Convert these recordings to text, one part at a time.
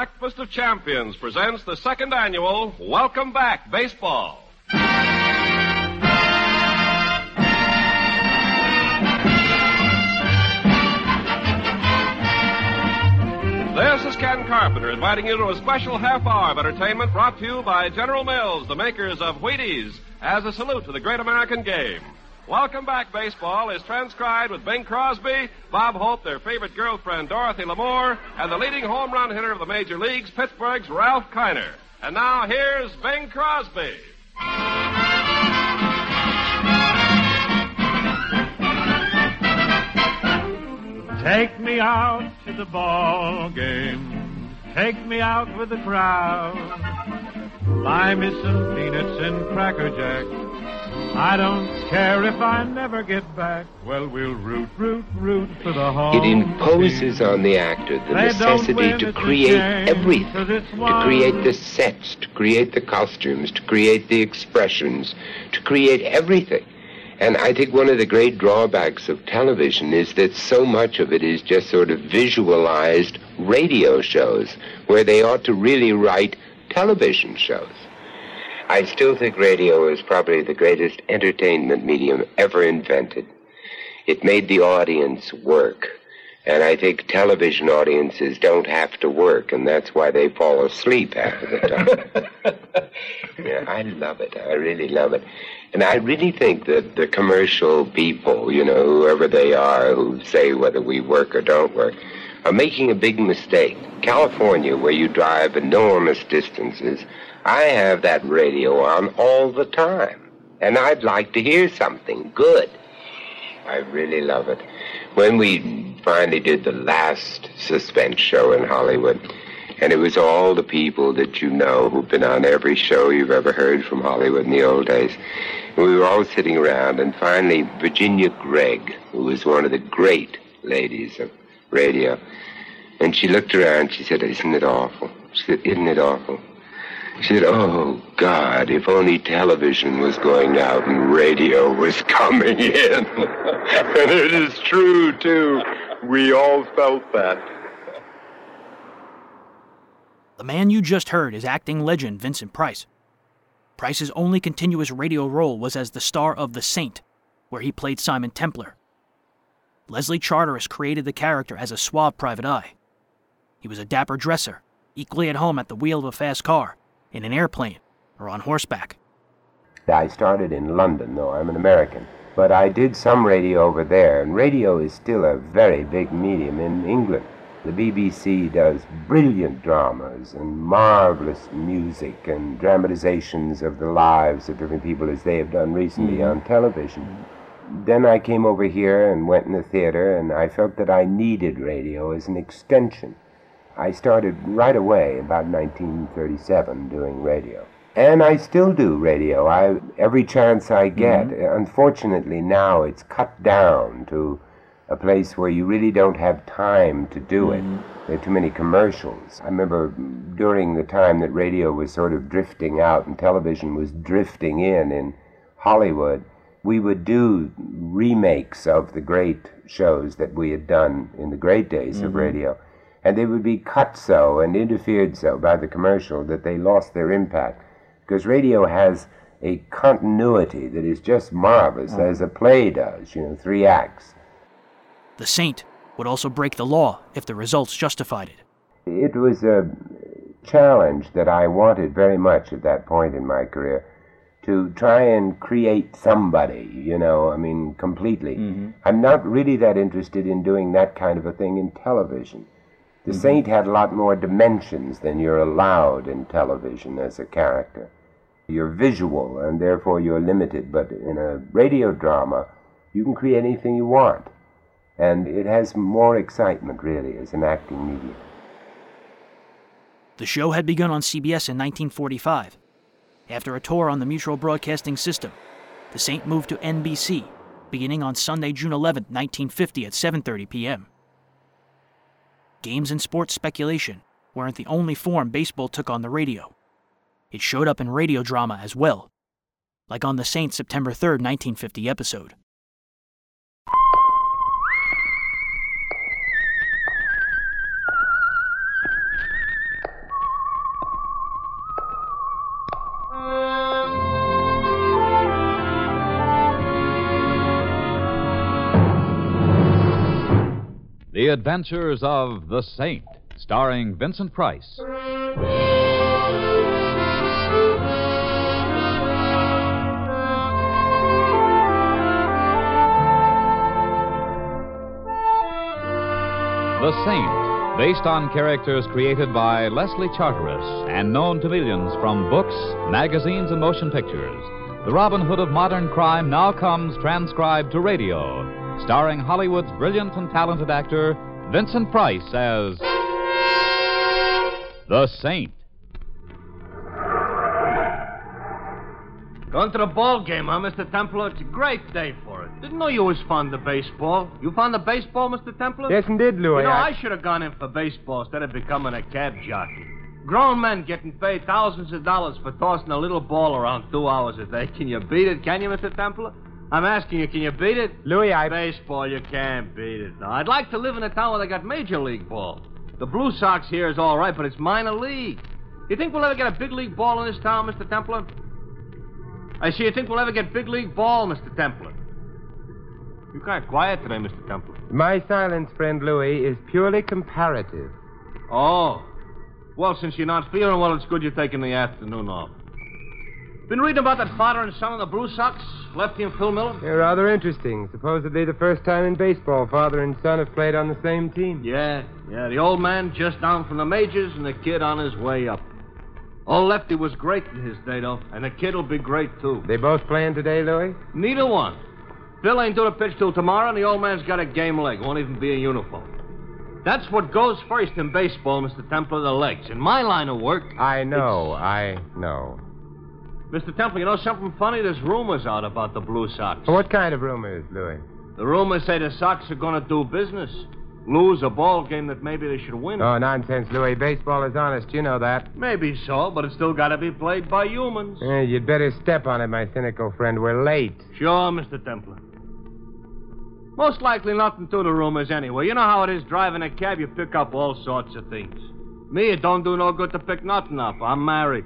Breakfast of champions, presents the second annual Welcome Back Baseball. This is Ken Carpenter inviting you to a special half hour of entertainment brought to you by General Mills, the makers of Wheaties, as a salute to the great American game. Welcome Back Baseball is transcribed with Bing Crosby, Bob Hope, their favorite girlfriend Dorothy Lamour, and the leading home run hitter of the major leagues, Pittsburgh's Ralph Kiner. And now here's Bing Crosby. Take me out to the ball game. Take me out with the crowd. Buy me some peanuts and cracker jack. I don't care if I never get back. Well, we'll root, root, root for the home. It imposes team. on the actor the They necessity to create everything, to create the sets, to create the costumes, to create the expressions, to create everything. And I think one of the great drawbacks of television is that so much of it is just sort of visualized radio shows, where they ought to really write television shows. I still think radio is probably the greatest entertainment medium ever invented. It made the audience work. And I think television audiences don't have to work, and that's why they fall asleep half of the time. yeah, I love it. I really love it. And I really think that the commercial people, you know, whoever they are, who say whether we work or don't work, are making a big mistake. California, where you drive enormous distances, I have that radio on all the time. And I'd like to hear something good. I really love it. When we finally did the last suspense show in Hollywood, and it was all the people that you know who've been on every show you've ever heard from Hollywood in the old days. And we were all sitting around, and finally Virginia Gregg, who was one of the great ladies of radio, and she looked around, she said, Isn't it awful? She said, Isn't it awful? She said, Oh, God, if only television was going out and radio was coming in. and it is true, too. We all felt that. The man you just heard is acting legend Vincent Price. Price's only continuous radio role was as the star of The Saint, where he played Simon Templar. Leslie Charteris created the character as a suave private eye. He was a dapper dresser, equally at home at the wheel of a fast car, in an airplane, or on horseback. I started in London, though I'm an American. But I did some radio over there, and radio is still a very big medium in England. The BBC does brilliant dramas and marvelous music and dramatizations of the lives of different people as they have done recently mm-hmm. on television. Then I came over here and went in the theater, and I felt that I needed radio as an extension. I started right away, about 1937, doing radio. And I still do radio. I every chance I get. Mm-hmm. Unfortunately, now it's cut down to a place where you really don't have time to do it. Mm-hmm. There are too many commercials. I remember during the time that radio was sort of drifting out and television was drifting in in Hollywood, we would do remakes of the great shows that we had done in the great days of mm-hmm. radio. And they would be cut so and interfered so by the commercial that they lost their impact. Because radio has a continuity that is just marvelous, oh. as a play does, you know, three acts. The Saint would also break the law if the results justified it. It was a challenge that I wanted very much at that point in my career to try and create somebody, you know, I mean, completely. Mm-hmm. I'm not really that interested in doing that kind of a thing in television. The mm-hmm. Saint had a lot more dimensions than you're allowed in television as a character. You're visual, and therefore you're limited, but in a radio drama, you can create anything you want. And it has more excitement, really, as an acting medium. The show had begun on CBS in 1945. After a tour on the Mutual Broadcasting System, the Saint moved to NBC, beginning on Sunday, June 11, 1950 at 7:30 p.m. Games and sports speculation weren't the only form baseball took on the radio. It showed up in radio drama as well, like on the Saint September 3, 1950 episode. The Adventures of the Saint, starring Vincent Price. The Saint, based on characters created by Leslie Charteris and known to millions from books, magazines, and motion pictures. The Robin Hood of modern crime now comes transcribed to radio, starring Hollywood's brilliant and talented actor Vincent Price as The Saint. Going to the ball game, huh, Mr. Templar? It's a great day for it. Didn't know you was fond of baseball. You fond of baseball, Mr. Templar? Yes, indeed, Louis. You know, I- I should have gone in for baseball instead of becoming a cab jockey. Grown men getting paid thousands of dollars for tossing a little ball around two hours a day. Can you beat it? Can you, Mr. Templar? I'm asking you, can you beat it? Louis, I. Baseball, you can't beat it. No, I'd like to live in a town where they got major league ball. The Blue Sox here is all right, but it's minor league. You think we'll ever get a big league ball in this town, Mr. Templar? I see. You think we'll ever get big league ball, Mr. Templar? You kind of quiet today, Mr. Templar. My silence, friend Louis, is purely comparative. Oh. Well, since you're not feeling well, it's good you're taking the afternoon off. Been reading about that father and son of the Blue Sox, Lefty and Phil Miller? They're rather interesting. Supposedly the first time in baseball father and son have played on the same team. Yeah, yeah. The old man just down from the majors and the kid on his way up. Old Lefty was great in his day, though, and the kid will be great, too. They both playing today, Louis? Neither one. Phil ain't due to pitch till tomorrow, and the old man's got a game leg. Won't even be in uniform. That's what goes first in baseball, Mr. Templar, the legs. In my line of work, I know, I know. Mr. Temple, you know something funny? There's rumors out about the Blue Sox. What kind of rumors, Louis? The rumors say the Sox are going to do business. Lose a ball game that maybe they should win. Oh, nonsense, Louis. Baseball is honest. You know that. Maybe so, but it's still got to be played by humans. Eh, you'd better step on it, my cynical friend. We're late. Sure, Mr. Templar. Most likely nothing to the rumors anyway. You know how it is driving a cab, you pick up all sorts of things. Me, it don't do no good to pick nothing up. I'm married.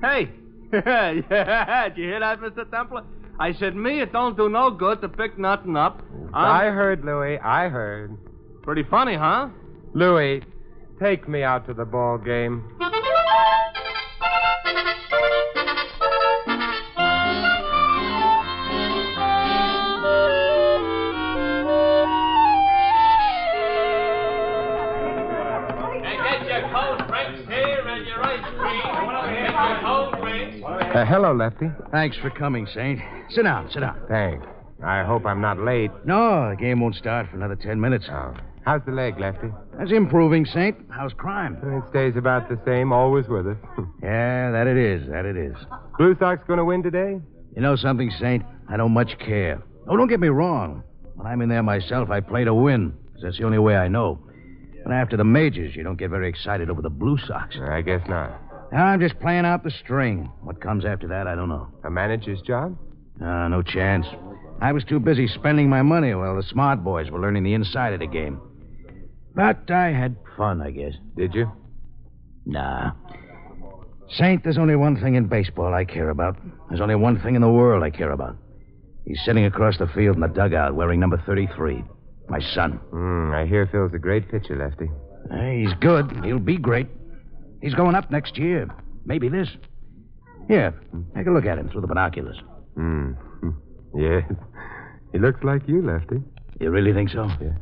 Hey! yeah, did you hear that, Mr. Templar? I said, me, it don't do no good to pick nothing up. I I'm... heard, Louis. I heard. Pretty funny, huh? Louis, take me out to the ball game. get your cold drinks Uh, hello, Lefty. Thanks for coming, Saint. Sit down, sit down. Thanks. I hope I'm not late. No, the game won't start for another ten minutes. Oh. How's the leg, Lefty? That's improving, Saint. How's crime? It stays about the same, always with us. Yeah, that it is, that it is. Blue Sox going to win today? You know something, Saint? I don't much care. Oh, don't get me wrong. When I'm in there myself, I play to win. That's the only way I know. But after the majors, you don't get very excited over the Blue Sox. I guess not. I'm just playing out the string. What comes after that, I don't know. A manager's job? Uh, no chance. I was too busy spending my money while the smart boys were learning the inside of the game. But I had fun, I guess. Did you? Nah. Saint, there's only one thing in baseball I care about. There's only one thing in the world I care about. He's sitting across the field in the dugout wearing number 33. My son. Hmm, I hear Phil's a great pitcher, Lefty. Uh, he's good. He'll be great. He's going up next year. Maybe this. Here, take a look at him through the binoculars. Hmm. Yes. He looks like you, Lefty. You really think so? Yeah.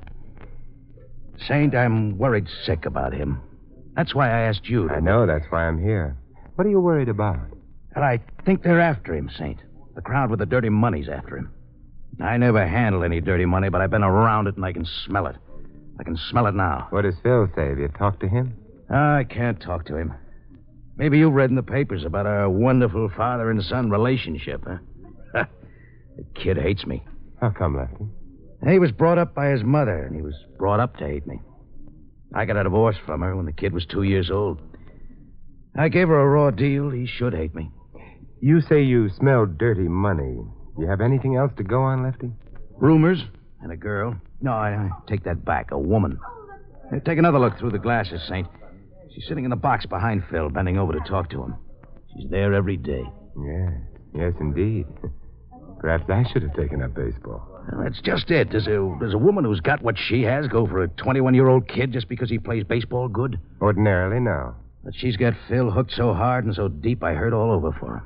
Saint, I'm worried sick about him. That's why I asked you. To... I know, that's why I'm here. What are you worried about? I think they're after him, Saint. The crowd with the dirty money's after him. I never handled any dirty money, but I've been around it and I can smell it. I can smell it now. What does Phil say? Have you talked to him? I can't talk to him. Maybe you've read in the papers about our wonderful father and son relationship, huh? the kid hates me. How come, Lefty? He was brought up by his mother, and he was brought up to hate me. I got a divorce from her when the kid was two years old. I gave her a raw deal. He should hate me. You say you smell dirty money. You have anything else to go on, Lefty? Rumors and a girl. No, I, I take that back. A woman. Take another look through the glasses, Saint. She's sitting in the box behind Phil, bending over to talk to him. She's there every day. Yes, yes, indeed. Perhaps I should have taken up baseball. Well, that's just it. Does a, does a woman who's got what she has go for a 21 year old kid just because he plays baseball good? Ordinarily, no. But she's got Phil hooked so hard and so deep I hurt all over for him.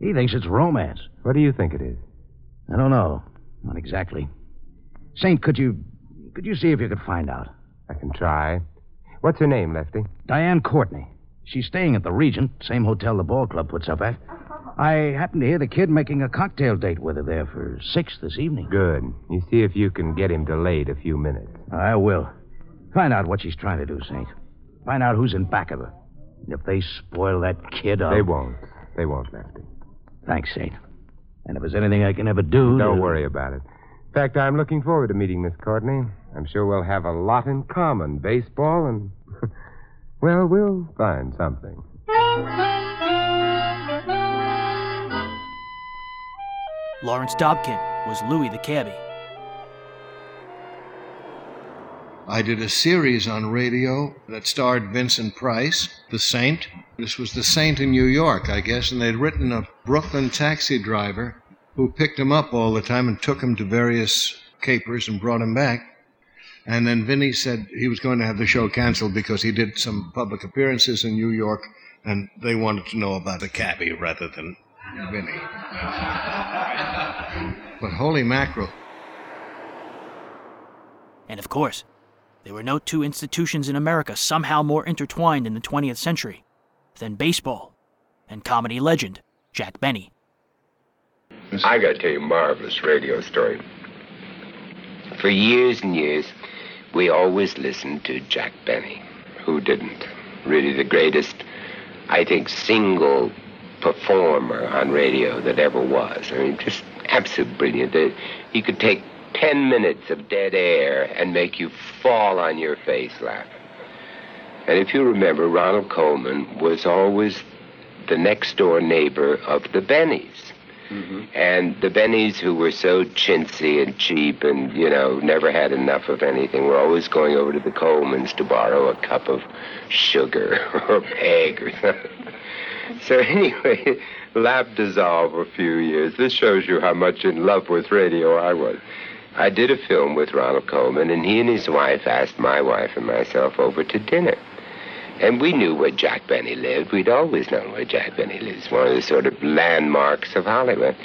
He thinks it's romance. What do you think it is? I don't know. Not exactly. Saint, could you could you see if you could find out? I can try. What's her name, Lefty? Diane Courtney. She's staying at the Regent, same hotel the ball club puts up at. I happen to hear the kid making a cocktail date with her there for six this evening. Good. You see if you can get him delayed a few minutes. I will. Find out what she's trying to do, Saint. Find out who's in back of her. And if they spoil that kid, I'll... They won't. They won't, Lefty. Thanks, Saint. And if there's anything I can ever do. Don't to- worry about it. In fact, I'm looking forward to meeting Miss Courtney. I'm sure we'll have a lot in common baseball and. well, we'll find something. Lawrence Dobkin was Louie the cabbie. I did a series on radio that starred Vincent Price, The Saint. This was The Saint in New York, I guess, and they'd written a Brooklyn taxi driver who picked him up all the time and took him to various capers and brought him back. And then Vinny said he was going to have the show canceled because he did some public appearances in New York and they wanted to know about the cabbie rather than Vinny. But holy mackerel. And of course, there were no two institutions in America somehow more intertwined in the 20th century than baseball and comedy legend Jack Benny. I got to tell you a marvelous radio story. For years and years, we always listened to Jack Benny. Who didn't? Really the greatest, I think, single performer on radio that ever was. I mean, just absolutely brilliant. He could take 10 minutes of dead air and make you fall on your face laughing. And if you remember, Ronald Colman was always the next door neighbor of the Bennies. Mm-hmm. And the Bennies, who were so chintzy and cheap and, you know, never had enough of anything, were always going over to the Colmans to borrow a cup of sugar or egg or something. So anyway, lap dissolve a few years. This shows you how much in love with radio I was. I did a film with Ronald Colman, and he and his wife asked my wife and myself over to dinner. And we knew where Jack Benny lived. We'd always known where Jack Benny lives, one of the sort of landmarks of Hollywood.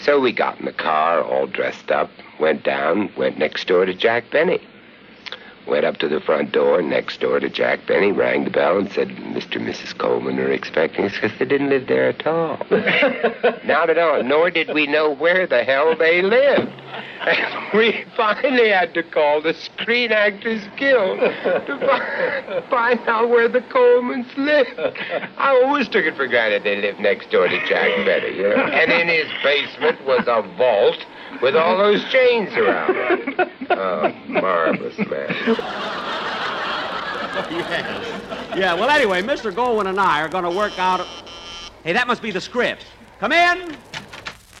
So we got in the car, all dressed up, went down, went next door to Jack Benny. Went up to the front door, next door to Jack Benny, rang the bell, and said, Mr. and Mrs. Colman are expecting us because they didn't live there at all. Not at all. Nor did we know where the hell they lived. And we finally had to call the Screen Actors Guild to fi- find out where the Colmans lived. I always took it for granted they lived next door to Jack Benny, you know. And in his basement was a vault with all those chains around it. Oh, marvelous man. yes. Yeah, well, anyway, Mr. Goldwyn and I are going to work out. Hey, that must be the script. Come in.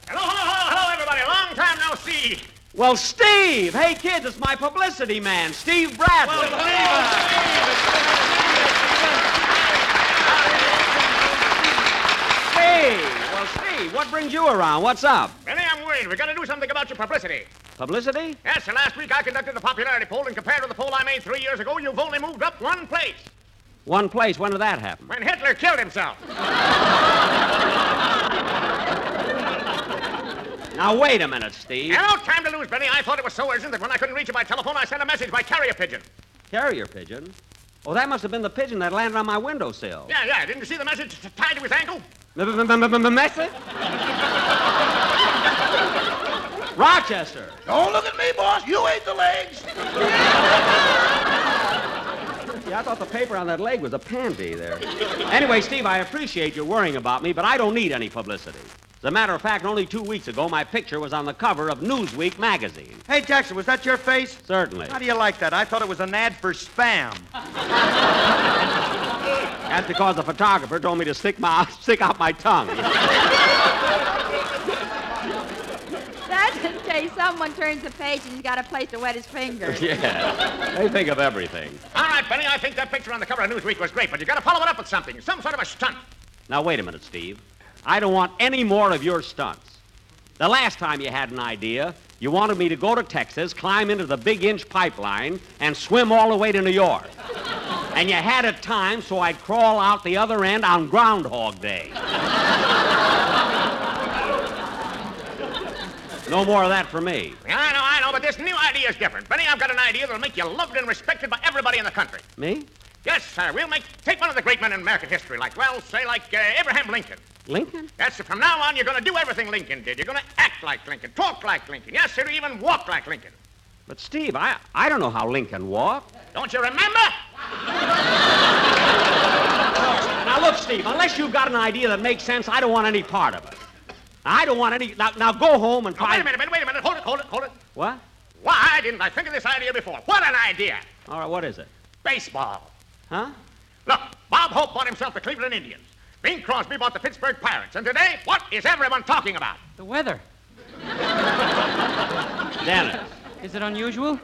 Hello, hello, hello, hello, everybody. Long time no see. Well, Steve. Hey, kids, it's my publicity man, Steve Bradley. Steve. Hey, well, Steve, what brings you around? What's up? Benny, I'm. We're going to do something about your publicity. Publicity? Yes, and last week I conducted a popularity poll, and compared to the poll I made three years ago, you've only moved up one place. One place. When did that happen? When Hitler killed himself. Now, wait a minute, Steve. No time to lose, Benny. I thought it was so urgent that when I couldn't reach you by telephone, I sent a message by carrier pigeon. Carrier pigeon? Oh, that must have been the pigeon that landed on my windowsill. Yeah, yeah. Didn't you see the message tied to his ankle? Message? Rochester. Don't look at me, boss. You ate the legs. Yeah, I thought the paper on that leg was a panty there. Anyway, Steve, I appreciate you worrying about me, but I don't need any publicity. As a matter of fact, only two weeks ago, my picture was on the cover of Newsweek magazine. Hey, Jackson, was that your face? Certainly. How do you like that? I thought it was an ad for spam. That's because the photographer told me to stick my stick out my tongue. That's in case someone turns the page and he's got a place to wet his fingers. yeah. They think of everything. All right, Benny. I think that picture on the cover of Newsweek was great, but you got to follow it up with something, some sort of a stunt. Now, wait a minute, Steve. I don't want any more of your stunts. The last time you had an idea, You wanted me to go to Texas, climb into the Big Inch pipeline, and swim all the way to New York. And you had a time so I'd crawl out the other end on Groundhog Day. No more of that for me. I know, I know, but this new idea is different. Benny, I've got an idea that'll make you loved and respected by everybody in the country. Me? Yes, sir. We'll make take one of the great men in American history, like well, say like uh, Abraham Lincoln. Lincoln? Yes, sir. From now on, you're going to do everything Lincoln did. You're going to act like Lincoln, talk like Lincoln. Yes, sir. Even walk like Lincoln. But Steve, I I don't know how Lincoln walked. Don't you remember? Now look, Steve, unless you've got an idea that makes sense, I don't want any part of it. I don't want any. Now, now go home and try. wait a minute, wait a minute. Hold it, hold it, hold it. What? Why didn't I think of this idea before? What an idea! All right, what is it? Baseball. Huh? Look, Bob Hope bought himself the Cleveland Indians. Bing Crosby bought the Pittsburgh Pirates. And today, what is everyone talking about? The weather. Dennis. Is it unusual?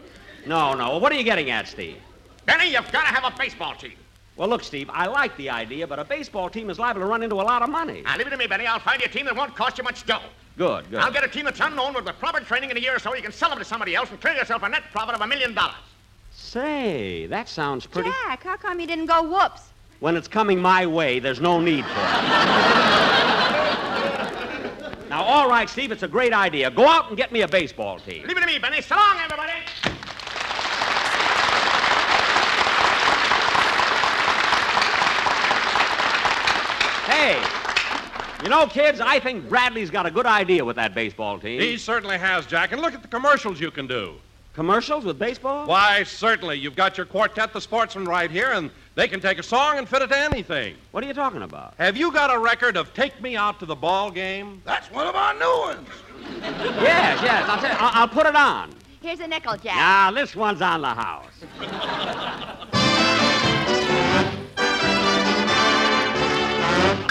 No, no. What are you getting at, Steve? Benny, you've got to have a baseball team. Well, look, Steve, I like the idea, but a baseball team is liable to run into a lot of money. Now, leave it to me, Benny. I'll find you a team that won't cost you much dough. Good, good. I'll get a team that's unknown, but with proper training in a year or so, you can sell them to somebody else and clear yourself a net profit of a million dollars. Say, that sounds pretty. Jack, how come you didn't go whoops? When it's coming my way, there's no need for it. now, all right, Steve, it's a great idea. Go out and get me a baseball team. Leave it to me, Benny. So long, everybody. Hey, you know, kids, I think Bradley's got a good idea with that baseball team. He certainly has, Jack. And look at the commercials you can do. Commercials with baseball? Why, certainly. You've got your quartet, the sportsmen, right here, and they can take a song and fit it to anything. What are you talking about? Have you got a record of Take Me Out to the Ball Game? That's one of our new ones. Yes, yes. I'll, tell you, I'll, I'll put it on. Here's a nickel, Jack. Now, this one's on the house.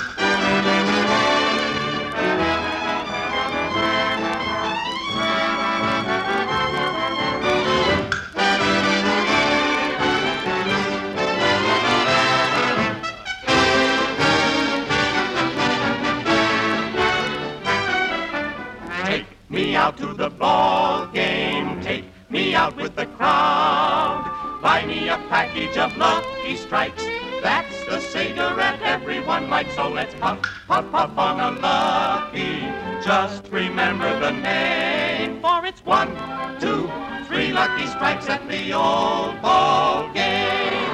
Lucky Strikes. That's the cigarette everyone likes. So let's puff, puff, puff on a Lucky. Just remember the name, for it's one, two, three Lucky Strikes at the old ball game.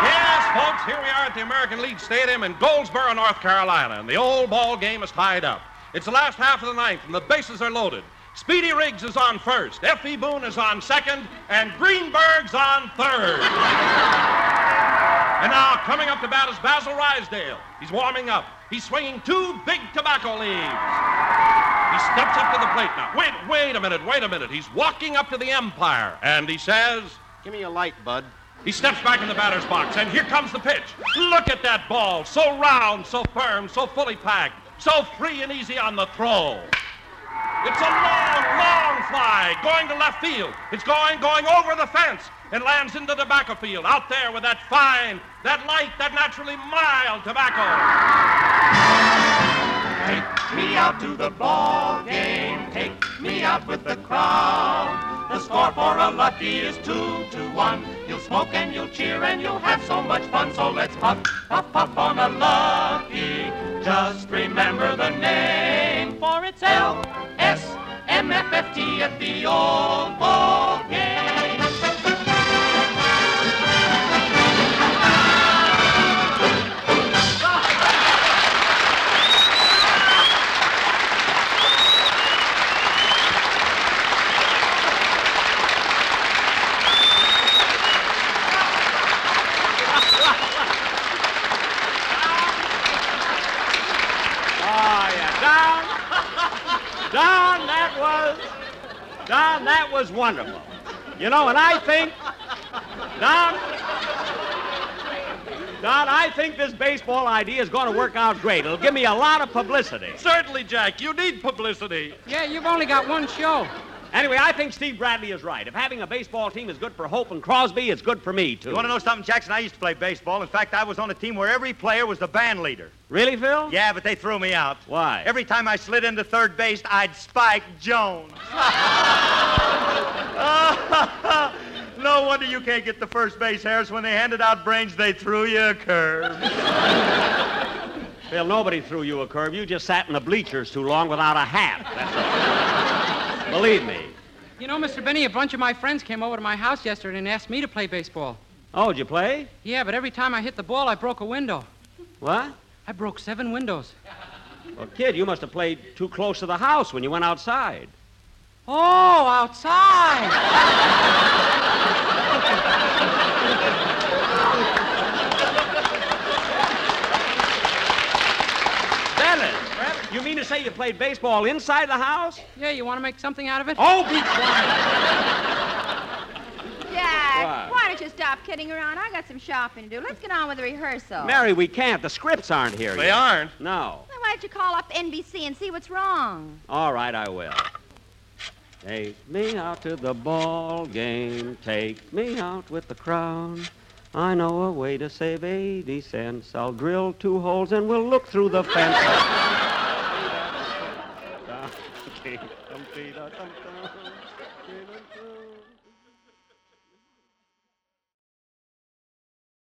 Yes, folks, here we are at the American League Stadium in Goldsboro, North Carolina, and the old ball game is tied up. It's the last half of the ninth, and the bases are loaded. Speedy Riggs is on first, F.E. Boone is on second, and Greenberg's on third. and now, coming up to bat is Basil Ruysdael. He's warming up. He's swinging two big tobacco leaves. He steps up to the plate now. Wait, wait a minute, wait a minute. He's walking up to the umpire, and he says, Give me a light, bud. he steps back in the batter's box, and here comes the pitch. Look at that ball. So round, so firm, so fully packed, so free and easy on the throw. It's a long, long fly going to left field. It's going, going over the fence and lands into the tobacco field out there with that fine, that light, that naturally mild tobacco. Take me out to the ball game. Take me out with the crowd. The score for a lucky is two to one. You'll smoke and you'll cheer and you'll have so much fun. So let's puff, puff, puff on a lucky. Just remember the name, for it's L S M F F T at the old ball game. Don, that was wonderful. You know, and I think, Don, Don, I think this baseball idea is going to work out great. It'll give me a lot of publicity. Certainly, Jack. You need publicity. Yeah, you've only got one show. Anyway, I think Steve Bradley is right. If having a baseball team is good for Hope and Crosby, it's good for me, too. You want to know something, Jackson? I used to play baseball. In fact, I was on a team where every player was the band leader. Really, Phil? Yeah, but they threw me out. Why? Every time I slid into third base, I'd spike Jones. no wonder you can't get the first base, Harris. When they handed out brains, they threw you a curve. Phil, nobody threw you a curve. You just sat in the bleachers too long without a hat. That's all. Believe me. You know, Mr. Benny, a bunch of my friends came over to my house yesterday and asked me to play baseball. Oh, did you play? Yeah, but every time I hit the ball, I broke a window. What? I broke seven windows. Well, kid, you must have played too close to the house when you went outside. Oh, outside! Dennis, you mean to say you played baseball inside the house? Yeah, you want to make something out of it? Oh, be quiet. Jack, What? why don't you stop kidding around? I got some shopping to do. Let's get on with the rehearsal. Mary, we can't. The scripts aren't here They yet. aren't? No. Then why don't you call up NBC and see what's wrong? All right, I will. Take me out to the ball game. Take me out with the crowd. I know a way to save 80 cents. I'll drill two holes and we'll look through the fence.